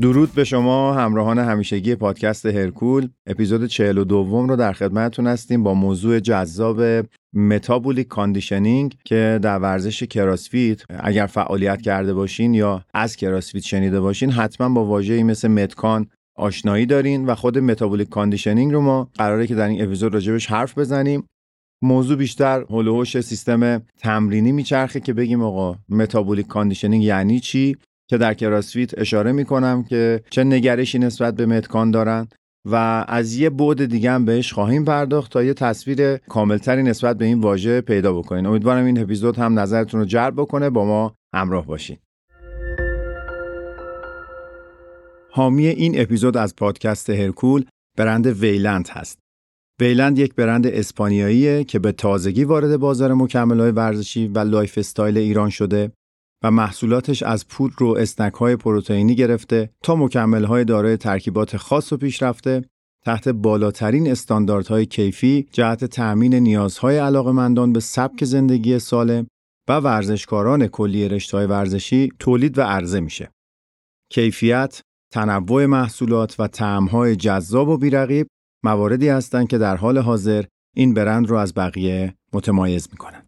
درود به شما همراهان همیشگی پادکست هرکول. اپیزود 42 رو در خدمتتون هستیم با موضوع جذاب metabolic conditioning که در ورزش کراسفیت اگر فعالیت کرده باشین یا از کراسفیت شنیده باشین حتما با واژه‌ای مثل MetCon آشنایی دارین و خود metabolic conditioning رو ما قراره که در این اپیزود راجبش حرف بزنیم. موضوع بیشتر حول و حوش سیستم تمرینی میچرخه که بگیم آقا metabolic conditioning یعنی چی؟ که در کراسفیت اشاره می‌کنم که چه نگرشی نسبت به MetCon دارن و از یه بعد دیگه هم بهش خواهیم پرداخت تا یه تصویر کاملتری نسبت به این واژه پیدا بکنین. امیدوارم این اپیزود هم نظرتون رو جلب بکنه. با ما همراه باشین. حامی این اپیزود از پادکست هرکول برند ویلند هست. ویلند یک برند اسپانیاییه که به تازگی وارد بازار مکمل‌های ورزشی و lifestyle ایران شده. و محصولاتش از پودر و اسنک های پروتئینی گرفته تا مکمل های دارای ترکیبات خاص و پیشرفته تحت بالاترین استانداردهای کیفی جهت تأمین نیازهای علاقمندان به سبک زندگی سالم و ورزشکاران کلی رشته‌های ورزشی تولید و عرضه میشه. کیفیت، تنوع محصولات و طعم‌های جذاب و بیرقیب مواردی هستند که در حال حاضر این برند رو از بقیه متمایز می‌کنن.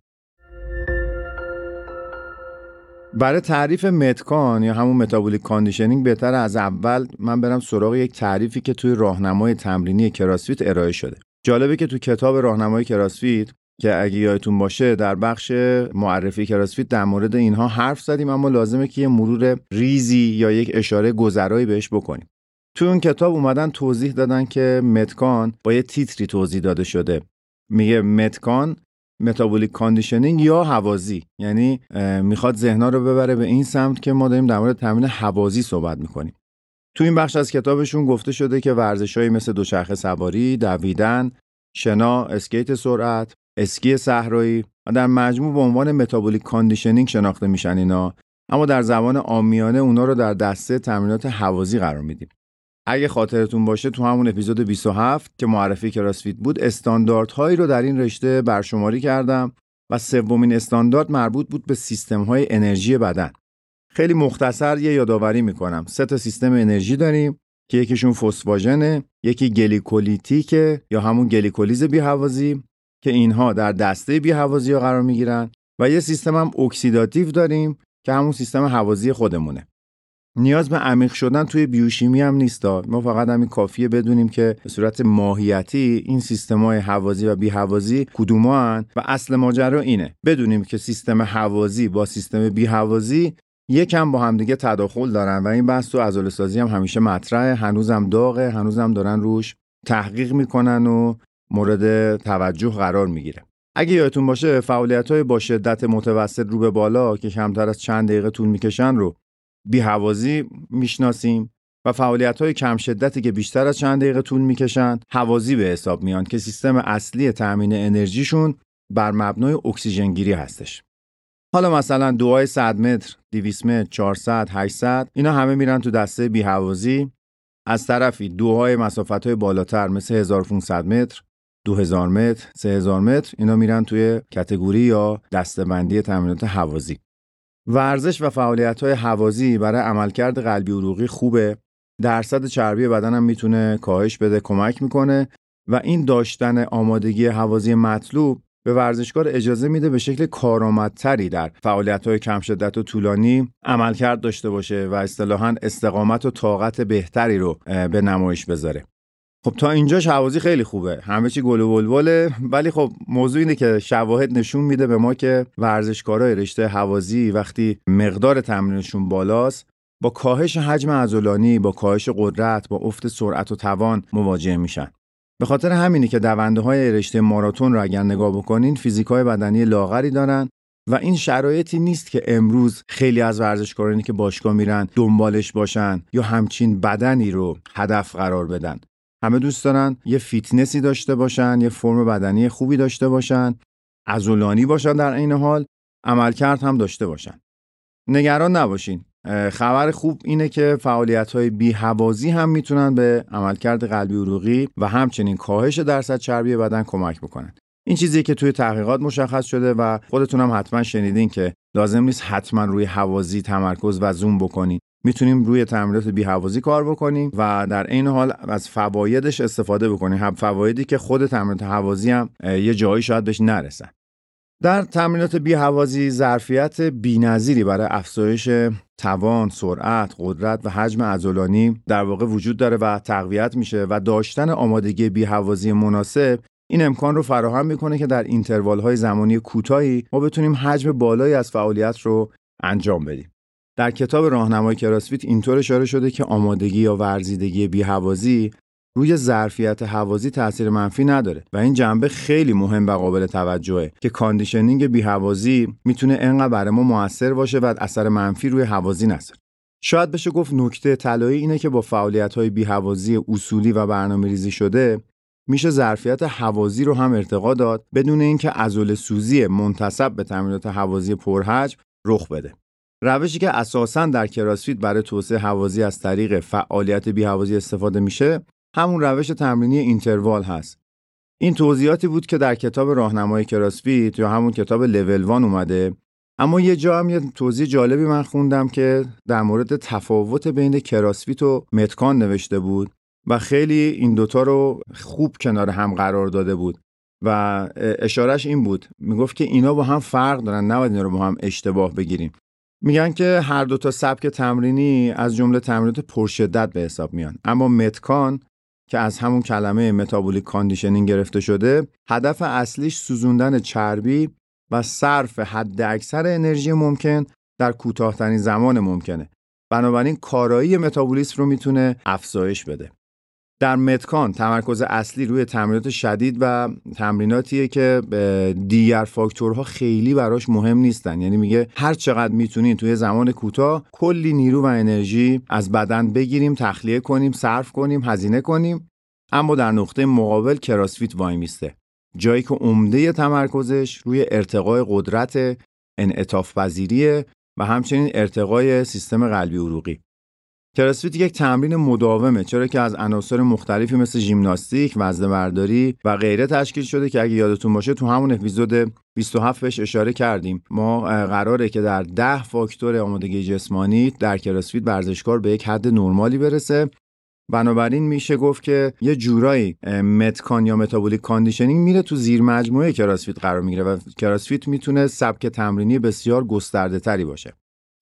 برای تعریف MetCon یا همون metabolic conditioning بهتر از اول من برم سراغ یک تعریفی که توی راهنمای تمرینی کراسفیت ارائه شده. جالبه که تو کتاب راهنمای کراسفیت که اگه یادتون باشه در بخش معرفی کراسفیت در مورد اینها حرف زدیم اما لازمه که یه مرور ریزی یا یک اشاره گذرایی بهش بکنیم. توی اون کتاب اومدن توضیح دادن که MetCon با یه تیتری توضیح داده شده. میگه MetCon metabolic conditioning یا هوازی یعنی می‌خواد ذهنها رو ببره به این سمت که ما داریم در مورد تمرین هوازی صحبت می‌کنیم. تو این بخش از کتابشون گفته شده که ورزشهایی مثل دوچرخه سواری، دویدن، شنا، اسکیت سرعت، اسکی صحرایی و در مجموع به عنوان metabolic conditioning شناخته میشن اینا. اما در زبان عامیانه اونا رو در دسته تمرینات هوازی قرار میدیم. اگه خاطرتون باشه تو همون اپیزود 27 که معرفی کراسفیت بود استانداردهایی رو در این رشته برشماری کردم و سومین استاندارد مربوط بود به سیستم های انرژی بدن. خیلی مختصر یه یادآوری می‌کنم. سه تا سیستم انرژی داریم. که یکیشون فسفاژنه یکی گلیکولیتیکه یا همون گلیکولیز بیهوازی که اینها در دسته بیهوازی ها قرار می‌گیرن. و یه سیستم هم اکسیداتیو داریم که همون سیستم هوازی خودمونه. نیاز به عمیق شدن توی بیوشیمی هم نیست ما فقط همین کافیه بدونیم که به صورت ماهیتی این سیستم های هوازی و بیهوازی کدومان و اصل ماجرا اینه. بدونیم که سیستم هوازی با سیستم بیهوازی یکم با همدیگه تداخل دارن و این بحث تو عضله سازی هم همیشه مطرحه. هنوزم داغه هنوزم دارن روش تحقیق می‌کنن و مورد توجه قرار می‌گیره. اگه یادتون باشه فعالیت های با شدت متوسط رو به بالا که کمتر از چند دقیقه طول می‌کشن رو بیهوازی می‌شناسیم و فعالیت های کم شدتی که بیشتر از چند دقیقه طول می‌کشند هوازی به حساب میان که سیستم اصلی تأمین انرژیشون بر مبنای اکسیژن گیری هستش. حالا مثلا دوهای 100 متر، 200 متر، 400, 800 اینا همه میرن تو دسته بیهوازی از طرفی دوهای مسافت های بالاتر مثل 1500 متر، 2000 متر، 3000 متر اینا میرن توی کتگوری یا دستبندی تمرینات هوازی ورزش و فعالیت های حوازی برای عملکرد قلبی عروقی خوبه. درصد چربی بدن هم می‌تونه کاهش بده کمک می‌کنه و این داشتن آمادگی حوازی مطلوب به ورزشکار اجازه میده به شکل کارآمدتری در فعالیت های کم شدت و طولانی عملکرد داشته باشه و اصطلاحا استقامت و طاقت بهتری رو به نمایش بذاره. خب تا اینجا شوازی خیلی خوبه. همه چی گل و بلبله. ولی خب موضوع اینه که شواهد نشون میده به ما که ورزشکارای رشته حوازی وقتی مقدار تمرینشون بالاست با کاهش حجم عضلانی با کاهش قدرت با افت سرعت و توان مواجه میشن. به خاطر همینی که دونده های رشته ماراتون رو اگر نگاه بکنین فیزیک های بدنی لاغری دارن و این شرایطی نیست که امروز خیلی از ورزشکارانی که باشگاه میرن دنبالش باشن یا همچین بدنی رو هدف قرار بدن. همه دوست دارن یه فیتنسی داشته باشن یه فرم بدنی خوبی داشته باشن عضلانی باشن در عین حال عملکرد هم داشته باشن. نگران نباشین. خبر خوب اینه که فعالیت های بی هوازی هم می‌تونن به عملکرد قلبی عروقی و همچنین کاهش درصد چربی بدن کمک بکنن. این چیزی که توی تحقیقات مشخص شده و خودتون هم حتما شنیدین که لازم نیست حتما روی هوازی تمرکز و زوم بکنین. می‌تونیم روی تمرینات بیهوازی کار بکنیم و در این حال از فوایدش استفاده بکنیم هم فوایدی که خود تمرینات هوازی هم یه جایی شاید بهش نرسن در تمرینات بیهوازی ظرفیت بینظیری برای افزایش توان، سرعت، قدرت و حجم عضلانی در واقع وجود داره و تقویت میشه و داشتن آمادگی بیهوازی مناسب این امکان رو فراهم می‌کنه که در interval های زمانی کوتاهی ما بتونیم حجم بالایی از فعالیت رو انجام بدیم. در کتاب راهنمای کراسفیت اینطور اشاره شده که آمادگی یا ورزیدگی بیهوازی روی ظرفیت هوازی تاثیر منفی نداره و این جنبه خیلی مهم و قابل توجهه که conditioning بیهوازی می‌تونه انقدر برای ما موثر باشه و اثر منفی روی هوازی نذاره. شاید بشه گفت نکته طلایی اینه که با فعالیت های بیهوازی اصولی و برنامه ریزی شده میشه ظرفیت هوازی رو هم ارتقا داد بدون اینکه عضله سوزی منتصب به تمرینات هوازی پرحجم رخ بده. روشی که اساسا در کراسفیت برای توسعه هوازی از طریق فعالیت بیهوازی استفاده میشه همون روش تمرینی اینتروال هست. این توضیحاتی بود که در کتاب راهنمای کراسفیت یا همون کتاب لول وان اومده. اما یه جا هم یه توضیح جالبی من خوندم که در مورد تفاوت بین کراسفیت و متکان نوشته بود و خیلی این دوتا رو خوب کنار هم قرار داده بود. و اشارش این بود. می‌گفت که اینا با هم فرق دارن نباید اینا رو با هم اشتباه بگیریم. میگن که هر دو تا سبک تمرینی از جمله تمرینات پرشدت به حساب میان. اما MetCon که از همون کلمه metabolic conditioning گرفته شده هدف اصلیش سوزوندن چربی و صرف حداکثر انرژی ممکن در کوتاهترین زمان ممکنه. بنابراین کارایی متابولیسم رو می‌تونه افزایش بده. در متکان تمرکز اصلی روی تمرینات شدید و تمریناتیه که دیگر فاکتورها خیلی براش مهم نیستن. یعنی میگه هر چقدر می‌تونین توی زمان کوتاه کلی نیرو و انرژی از بدن بگیریم تخلیه کنیم صرف کنیم هزینه کنیم. اما در نقطه مقابل کراسفیت وای میسته. جایی که عمده تمرکزش روی ارتقای قدرت انعطاف پذیریه و همچنین ارتقای سیستم قلبی عروقی. کراسفیت یک تمرین مداومه چرا که از عناصر مختلفی مثل ژیمناستیک، وزنه برداری و غیره تشکیل شده که اگه یادتون باشه تو همون اپیزود 27 بهش اشاره کردیم. ما قراره که در 10 فاکتور آمادگی جسمانی در کراسفیت ورزشکار به یک حد نرمالی برسه. بنابراین میشه گفت که یه جورایی MetCon یا metabolic conditioning میره تو زیر مجموعه کراسفیت قرار می‌گیره و کراسفیت می‌تونه سبک تمرینی بسیار گسترده تری باشه.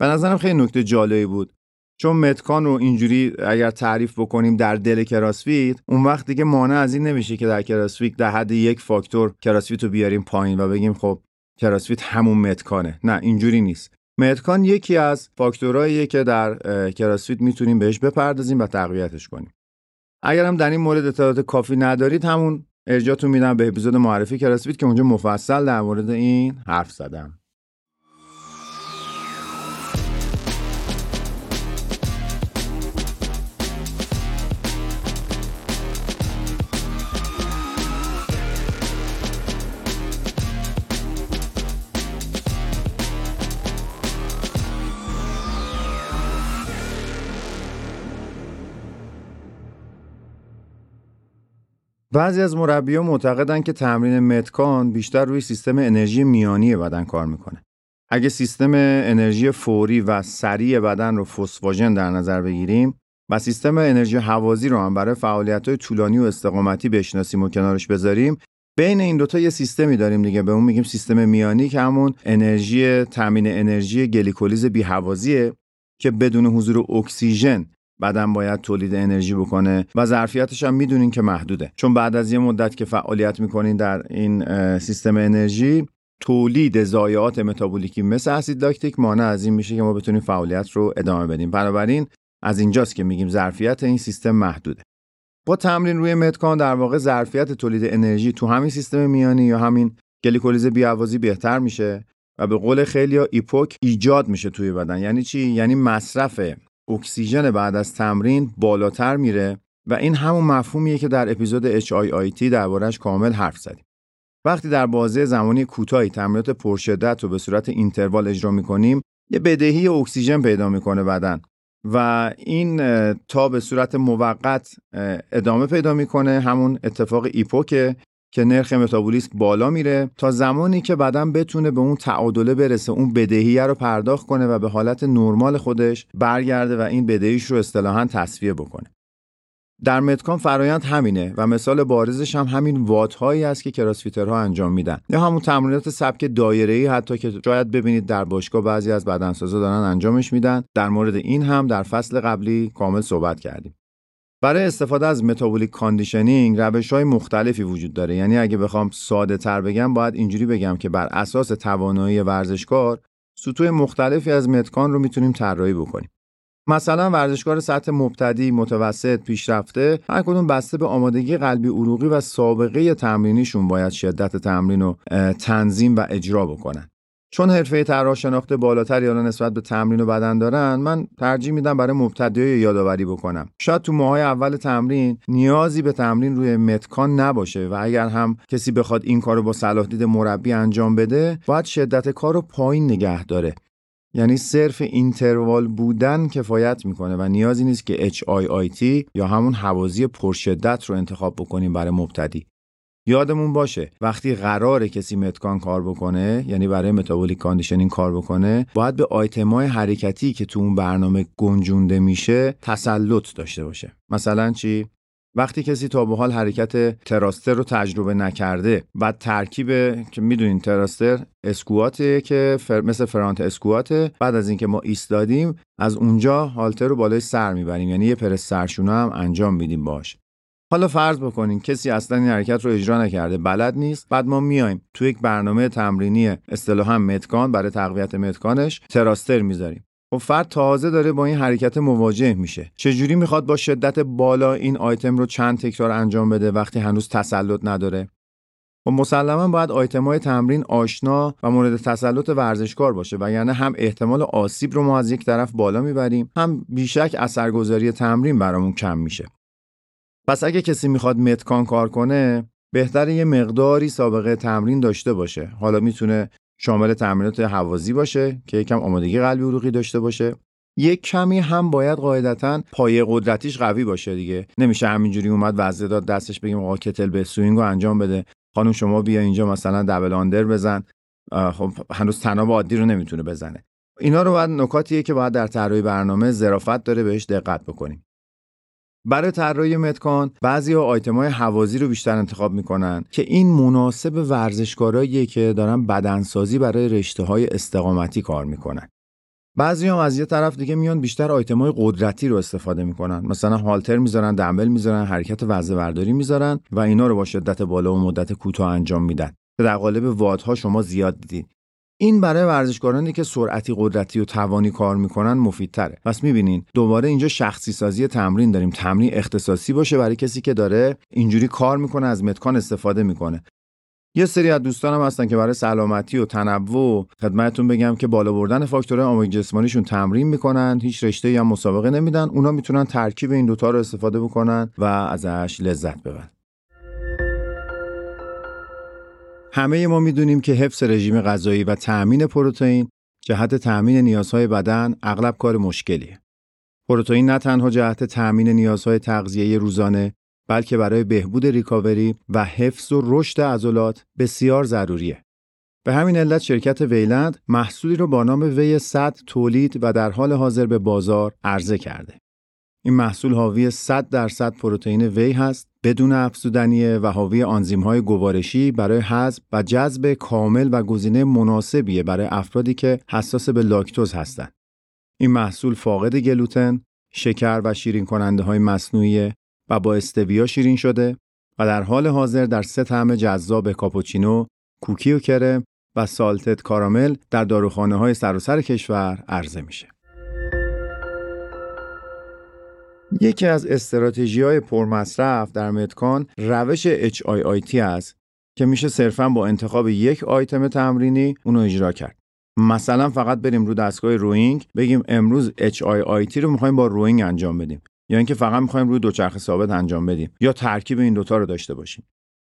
به نظرم خیلی نکته جالبی بود. چون متکان رو اینجوری اگر تعریف بکنیم در دل کراسفیت اون وقت دیگه مانع از این نمیشه که در کراسفیت در حد یک فاکتور کراسفیت رو بیاریم پایین و بگیم خب کراسفیت همون متکانه. نه اینجوری نیست. متکان یکی از فاکتورهاییه که در کراسفیت می‌تونیم بهش بپردازیم و تقویتش کنیم. اگر هم در این مورد اطلاعات کافی ندارید همون ارجاعتون میدم به اپیزود معرفی کراسفیت که اونجا مفصل در مورد این حرف زدم. بعضی از مربیان معتقدند که تمرین متکان بیشتر روی سیستم انرژی میانی بدن کار می‌کنه. اگه سیستم انرژی فوری و سریع بدن رو فسفاژن در نظر بگیریم و سیستم انرژی هوازی رو هم برای فعالیت های طولانی و استقامتی بشناسیم و کنارش بذاریم بین این دوتا یه سیستمی داریم دیگه به اون میگیم سیستم میانی که همون انرژی تامین انرژی گلیکولیز بیهوازیه که بدون حضور اکسیژن بدن باید تولید انرژی بکنه و ظرفیتش هم می‌دونین که محدوده. چون بعد از یه مدت که فعالیت می‌کنین در این سیستم انرژی تولید ضایعات متابولیکی مثل اسید لاکتیک مانع از این میشه که ما بتونیم فعالیت رو ادامه بدیم. بنابراین از اینجاست که میگیم ظرفیت این سیستم محدوده. با تمرین روی MetCon در واقع ظرفیت تولید انرژی تو همین سیستم میانی یا همین گلیکولیز بیهوازی بهتر میشه و به قول خیلیا EPOC ایجاد میشه توی بدن. یعنی چی؟ یعنی مصرف اکسیژن بعد از تمرین بالاتر میره و این همون مفهومیه که در اپیزود HIIT دربارهش کامل حرف زدیم. وقتی در بازه زمانی کوتاهی تمرینات پرشدت رو به صورت اینتروال اجرا می‌کنیم یه بدهی اکسیژن پیدا می‌کنه بدن و این تا به صورت موقت ادامه پیدا می‌کنه همون اتفاق ایپوکه که نرخ متابولیسم بالا میره تا زمانی که بدن بتونه به اون تعادله برسه اون بدهیه رو پرداخت کنه و به حالت نرمال خودش برگرده و این بدهیش رو اصطلاحا تصفیه بکنه. در MetCon فرایند همینه و مثال بارزش هم همین WOD هایی است که کراسفیترها انجام میدن. یا همون تمرینات سبک دایره ای حتی که شاید ببینید در باشگاه بعضی از بدنسازا دارن انجامش میدن. در مورد این هم در فصل قبلی کامل صحبت کردیم. برای استفاده از metabolic conditioning روش های مختلفی وجود داره یعنی اگه بخوام ساده تر بگم باید اینجوری بگم که بر اساس توانایی ورزشکار سطوح مختلفی از MetCon رو می‌تونیم طراحی بکنیم مثلا ورزشکار سطح مبتدی، متوسط، پیشرفته هر کدوم بسته به آمادگی قلبی عروقی و سابقه تمرینیشون باید شدت تمرین رو تنظیم و اجرا بکنن. چون حرفه طراح شناخته بالاتری حالا نسبت به تمرین و بدن دارن من ترجیح میدم برای مبتدیای یادآوری بکنم. شاید تو ماهای اول تمرین نیازی به تمرین روی متکان نباشه و اگر هم کسی بخواد این کارو با صلاح دید مربی انجام بده باید شدت کار رو پایین نگه داره. یعنی صرف interval بودن کفایت می‌کنه و نیازی نیست که HIIT یا همون هوازی پرشدت رو انتخاب بکنیم برای مبتدی. یادمون باشه وقتی قرار کسی MetCon کار بکنه یعنی برای metabolic conditioning کار بکنه باید به آیتمای حرکتی که تو اون برنامه گنجونده میشه تسلط داشته باشه. مثلا چی؟ وقتی کسی تا به حال حرکت thruster رو تجربه نکرده و ترکیب که می‌دونین تراستر اسکواته که مثل فرانت اسکواته بعد از اینکه ما ایستادیم از اونجا هالتر رو بالای سر می‌بریم. یعنی یه پرس سرشونه هم انجام میدیم باش حالا فرض بکنین کسی اصلا این حرکت رو اجرا نکرده بلد نیست. بعد ما میایم تو یک برنامه تمرینی اصطلاحا متکان برای تقویت متکانش تراستر می‌ذاریم. خب فرد تازه داره با این حرکت مواجه میشه. چجوری می‌خواد با شدت بالا این آیتم رو چند تکرار انجام بده وقتی هنوز تسلط نداره؟ خب مسلما باید آیتم های تمرین آشنا و مورد تسلط ورزشکار باشه و یعنی هم احتمال آسیب رو ما از یک طرف بالا می‌بریم هم بیشک اثرگذاری تمرین برامون کم میشه. پس اگه کسی می‌خواد MetCon کار کنه بهتر یه مقداری سابقه تمرین داشته باشه. حالا می‌تونه شامل تمرینات هوازی باشه که یکم آمادگی قلبی عروقی داشته باشه. یک کمی هم باید قاعدتا پایه قدرتیش قوی باشه دیگه. نمیشه همینجوری اومد وزنه داد دستش بگیم آقا kettlebell swing رو انجام بده. خانم شما بیا اینجا مثلا دبل آندر بزن. خب هنوز تناب عادی رو نمی‌تونه بزنه. اینا رو باید نکاتیه که باید در طراحی برنامه ظرافت داره بهش دقت بکنیم. برای طراحی متکان بعضی ها آیتم های حوازی رو بیشتر انتخاب می‌کنن که این مناسب ورزشکاراییه که دارن بدنسازی برای رشته های استقامتی کار می‌کنن. بعضی هم از یه طرف دیگه میان بیشتر آیتم های قدرتی رو استفاده می‌کنن. مثلا هالتر می‌ذارن دمبل می‌ذارن حرکت وزنه برداری می‌ذارن و اینا رو با شدت بالا و مدت کوتاه انجام میدن. در قالب وادها شما زیاد دیدید این برای ورزشکارانی که سرعتی قدرتی و توانی کار می‌کنن مفیدتره. پس می‌بینین دوباره اینجا شخصی سازی تمرین داریم. تمرین اختصاصی باشه برای کسی که داره اینجوری کار می‌کنه از متکان استفاده می‌کنه. یه سری از دوستانم هستن که برای سلامتی و تنوع خدمتتون بگم که بالا بردن فاکتورهای آماج جسمانیشون تمرین می‌کنن هیچ رشته یا مسابقه نمیدن. اونا می‌تونن ترکیب این دوتا رو استفاده بکنن و ازش لذت ببرن. همه ما می‌دونیم که حفظ رژیم غذایی و تأمین پروتئین جهت تأمین نیازهای بدن اغلب کار مشکلیه. پروتئین نه تنها جهت تأمین نیازهای تغذیه روزانه بلکه برای بهبود ریکاوری و حفظ و رشد عضلات بسیار ضروریه. به همین علت شرکت ویلند محصولی رو با نام وی 100 تولید و در حال حاضر به بازار عرضه کرده. این محصول حاوی 100 درصد پروتئین وی هست بدون افزودنیه و حاوی های گوارشی برای حذف و جذب کامل و گزینه مناسبیه برای افرادی که حساس به لاکتوز هستند. این محصول فاقد گلوتن، شکر و شیرین کننده های مصنوعی و با استویا شیرین شده و در حال حاضر در سه طعم جذاب کاپوچینو، کوکی و کرم و سالتت کارامل در داروخانه های سراسر کشور عرضه میشه. یکی از استراتژی های پرمصرف در متکان روش HIIT است که میشه صرفا با انتخاب یک آیتم تمرینی اونو اجرا کرد. مثلا فقط بریم رو دستگاه روینگ بگیم امروز HIIT رو می‌خوایم با روینگ انجام بدیم یا اینکه فقط می‌خوایم روی دوچرخه ثابت انجام بدیم یا ترکیب این دوتا رو داشته باشیم.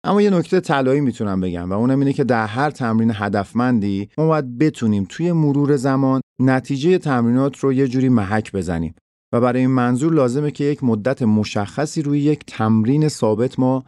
اما یه نکته طلایی می‌تونم بگم و اونم اینه که در هر تمرین هدفمندی ما باید بتونیم توی مرور زمان نتیجه تمرینات رو یه جوری محک بزنیم و برای این منظور لازمه که یک مدت مشخصی روی یک تمرین ثابت ما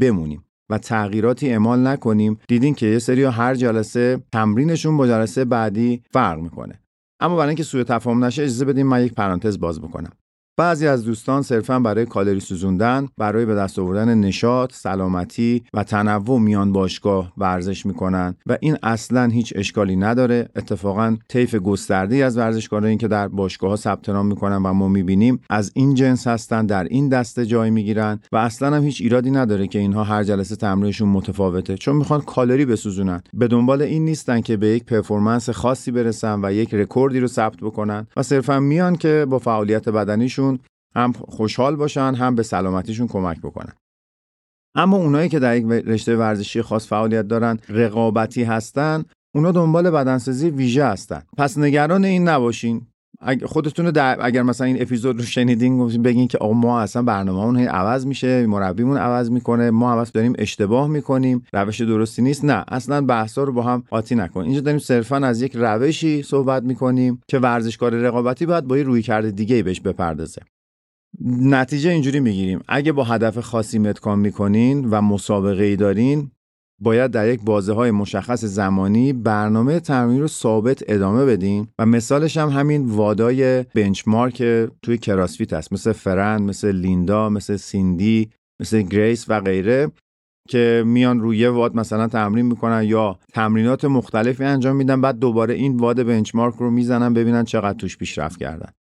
بمونیم و تغییراتی اعمال نکنیم. دیدین که یه سری هر جلسه تمرینشون با جلسه بعدی فرق می‌کنه. اما برای اینکه سوء تفاهم نشه اجازه بدیم من یک پرانتز باز بکنم. بعضی از دوستان صرفا برای کالری سوزوندن، برای به دست آوردن نشاط، سلامتی و تنوع میان باشگاه ورزش می‌کنن و این اصلا هیچ اشکالی نداره. اتفاقا طیف گسترده‌ای از ورزشکارایی که در باشگاه ها ثبت نام می‌کنن و ما می‌بینیم از این جنس هستن در این دسته جای می‌گیرن و اصلا هم هیچ ایرادی نداره که اینها هر جلسه تمرینشون متفاوته چون می‌خوان کالری بسوزونن. به دنبال این نیستن که به یک performance خاصی برسن و یک رکوردی رو ثبت بکنن و صرفا میان که با فعالیت بدنیشون هم خوشحال باشن هم به سلامتیشون کمک بکنن. اما اونایی که در یک رشته ورزشی خاص فعالیت دارن رقابتی هستن اونا دنبال بدنسازی ویژه هستن. پس نگران این نباشین. خودتون در اگر مثلا این اپیزود رو شنیدین بگین که آقا ما اصلا برنامه‌مون هی عوض میشه مربیمون عوض می‌کنه ما عوض داریم اشتباه می‌کنیم روش درستی نیست. نه اصلا بحثا رو با هم قاطی نکن. اینجا داریم صرفا از یک روشی صحبت می‌کنیم که ورزشکار رقابتی باید با یه روی کرده دیگه بهش بپردازه. نتیجه اینجوری می‌گیریم. اگه با هدف خاصی MetCon می‌کنین و مسابقه ای دارین باید در یک بازه های مشخص زمانی برنامه تمرین رو ثابت ادامه بدین و مثالش هم همین WOD ای benchmark توی CrossFit هست. مثل Fran مثل Linda مثل Cindy مثل Grace و غیره که میان روی WOD مثلا تمرین می‌کنن یا تمرینات مختلفی انجام میدن بعد دوباره این WOD benchmark رو می‌زنن ببینن چقدر توش پیشرفت کردن.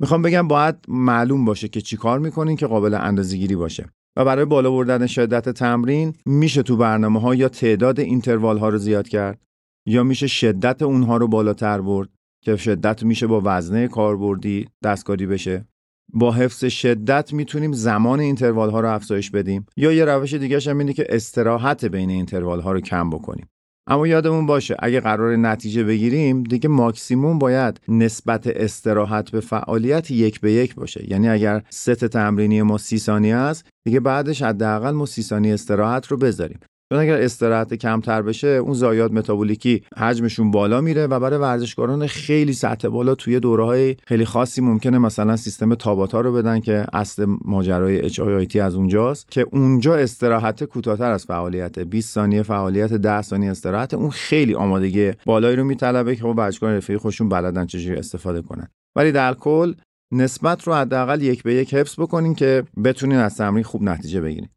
می‌خوام بگم باید معلوم باشه که چیکار می‌کنین که قابل اندازه‌گیری باشه. و برای بالا بردن شدت تمرین میشه تو برنامه ها یا تعداد interval ها رو زیاد کرد یا میشه شدت اونها رو بالاتر برد که شدت میشه با وزنه کاربردی دستکاری بشه. با حفظ شدت می‌تونیم زمان interval ها رو افزایش بدیم. یا یه روش دیگه هم اینه که استراحت بین interval ها رو کم بکنیم. اما یادمون باشه اگه قرار نتیجه بگیریم دیگه ماکسیموم باید نسبت استراحت به فعالیت یک به یک باشه. یعنی اگر ست تمرینی ما سی ثانیه است دیگه بعدش حداقل ما سی ثانیه استراحت رو بذاریم. چون اگر استراحت کمتر بشه اون زایات متابولیکی حجمشون بالا میره و برای ورزشکاران خیلی سطح بالا توی دوره های خیلی خاصی ممکنه مثلا سیستم تاباتا رو بدن که اصل ماجرای اچ آی از اونجاست که اونجا استراحت کوتاهتر از فعالیت 20 ثانیه فعالیت 10 ثانیه استراحت اون خیلی آمادگی بالایی رو میطلبه که خب ورزشکاران رفیقی خودشون بلدن چجوری استفاده کنن. ولی در کل نسبت رو حداقل یک به یک حفظ بکنین که بتونین از تمرین خوب نتیجه بگیرین.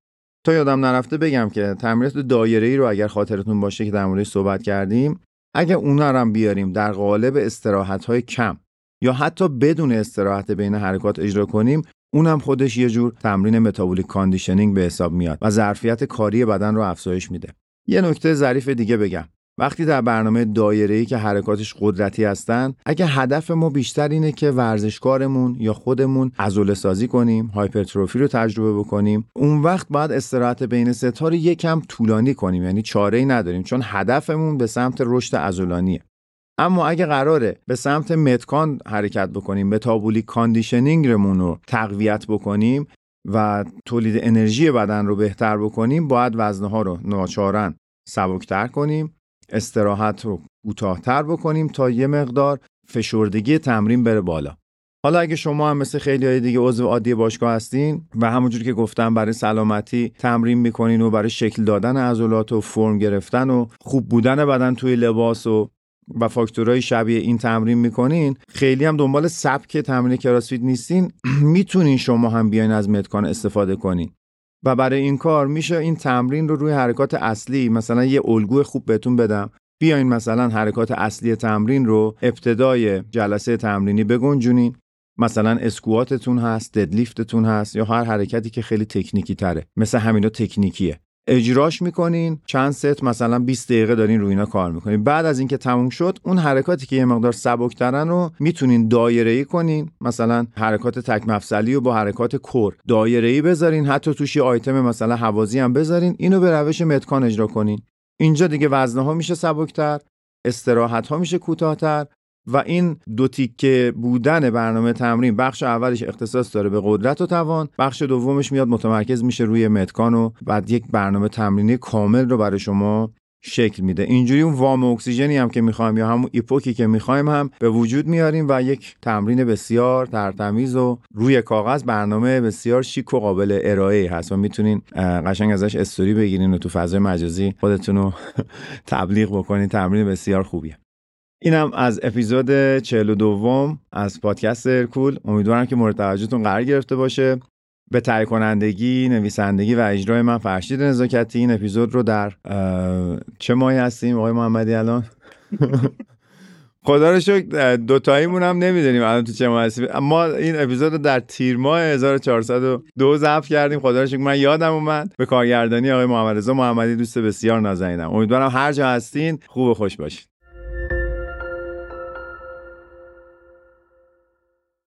تا یادم نرفته بگم که تمرینات دایره ای رو اگر خاطرتون باشه که در موردش صحبت کردیم اگه اونا هم بیاریم در قالب استراحت های کم یا حتی بدون استراحت بین حرکات اجرا کنیم اونم خودش یه جور تمرین metabolic conditioning به حساب میاد و ظرفیت کاری بدن رو افزایش میده. یه نکته ظریف دیگه بگم. وقتی در برنامه دایره‌ای که حرکاتش قدرتی هستن اگه هدف ما بیشتر اینه که ورزشکارمون یا خودمون عضله سازی کنیم hypertrophy رو تجربه بکنیم اون وقت باید استراحت بین ستا رو یکم طولانی کنیم یعنی چاره ای نداریم چون هدفمون به سمت رشد عضلانیه. اما اگه قراره به سمت MetCon حرکت بکنیم metabolic conditioning مون رو تقویت بکنیم و تولید انرژی بدن رو بهتر بکنیم باید وزنه رو ناچارا سبکتر کنیم. استراحت رو کوتاهتر بکنیم تا یه مقدار فشردگی تمرین بره بالا. حالا اگه شما هم مثل خیلی های دیگه عضو عادی باشگاه هستین و همونجور که گفتم برای سلامتی تمرین می‌کنین و برای شکل دادن عضلات و فرم گرفتن و خوب بودن بدن توی لباس و و فاکتورهای شبیه این تمرین می‌کنین خیلی هم دنبال سبک تمرین کراسفیت نیستین. می‌تونین شما هم بیاین از متکان استفاده کنین. و برای این کار میشه این تمرین رو روی حرکات اصلی مثلا یه الگوی خوب بهتون بدم. بیاین مثلا حرکات اصلی تمرین رو ابتدای جلسه تمرینی بگنجونین. مثلا اسکواتتون هست ددلیفتتون هست یا هر حرکتی که خیلی تکنیکی تره. مثل همینا تکنیکیه. اجراش می‌کنین. چند ست؟ مثلا 20 دقیقه دارین روی اینا کار می‌کنین. بعد از اینکه تموم شد اون حرکاتی که یه مقدار سبکترن رو می‌تونین دایره ای کنین. مثلا حرکات تک مفصلی و با حرکات کور دایره ای بذارین. حتی توش یه آیتم مثلا حوازی هم بذارین. اینو به روش متکان اجرا کنین. اینجا دیگه وزنه ها میشه سبکتر استراحت ها میشه کوتاهتر. و این دو تیکه بودن برنامه تمرین بخش اولش اختصاص داره به قدرت و توان بخش دومش میاد متمرکز میشه روی متکان و بعد یک برنامه تمرینی کامل رو برای شما شکل میده. اینجوری اون وام اکسیژنی هم که می‌خوایم یا همون EPOC ی که می‌خوایم هم به وجود میاریم و یک تمرین بسیار ترتمیز و روی کاغذ برنامه بسیار شیک و قابل ارائه هست و می‌تونین قشنگ ازش استوری بگیرین و تو فضای مجازی خودتون رو تبلیغ بکنین. تمرین بسیار خوبیه. اینم از اپیزود 42 از پادکست ارکول امیدوارم که مورد توجهتون قرار گرفته باشه. به تهیه کنندگی نویسندگی و اجرای من فرشید نزاکتی. این اپیزود رو در چه ماهی هستیم؟ آقای محمدی الان؟ خدا رو شکر دوتاییمون هم نمی‌دونیم الان تو چه ماه هستیم. ما این اپیزود رو در تیر ماه 1402 ضبط کردیم. خدا رو شکر من یادم اومد. به کارگردانی آقای محمد رضا محمدی دوست بسیار نازنینم. امیدوارم هر جا هستین خوب و خوش باشید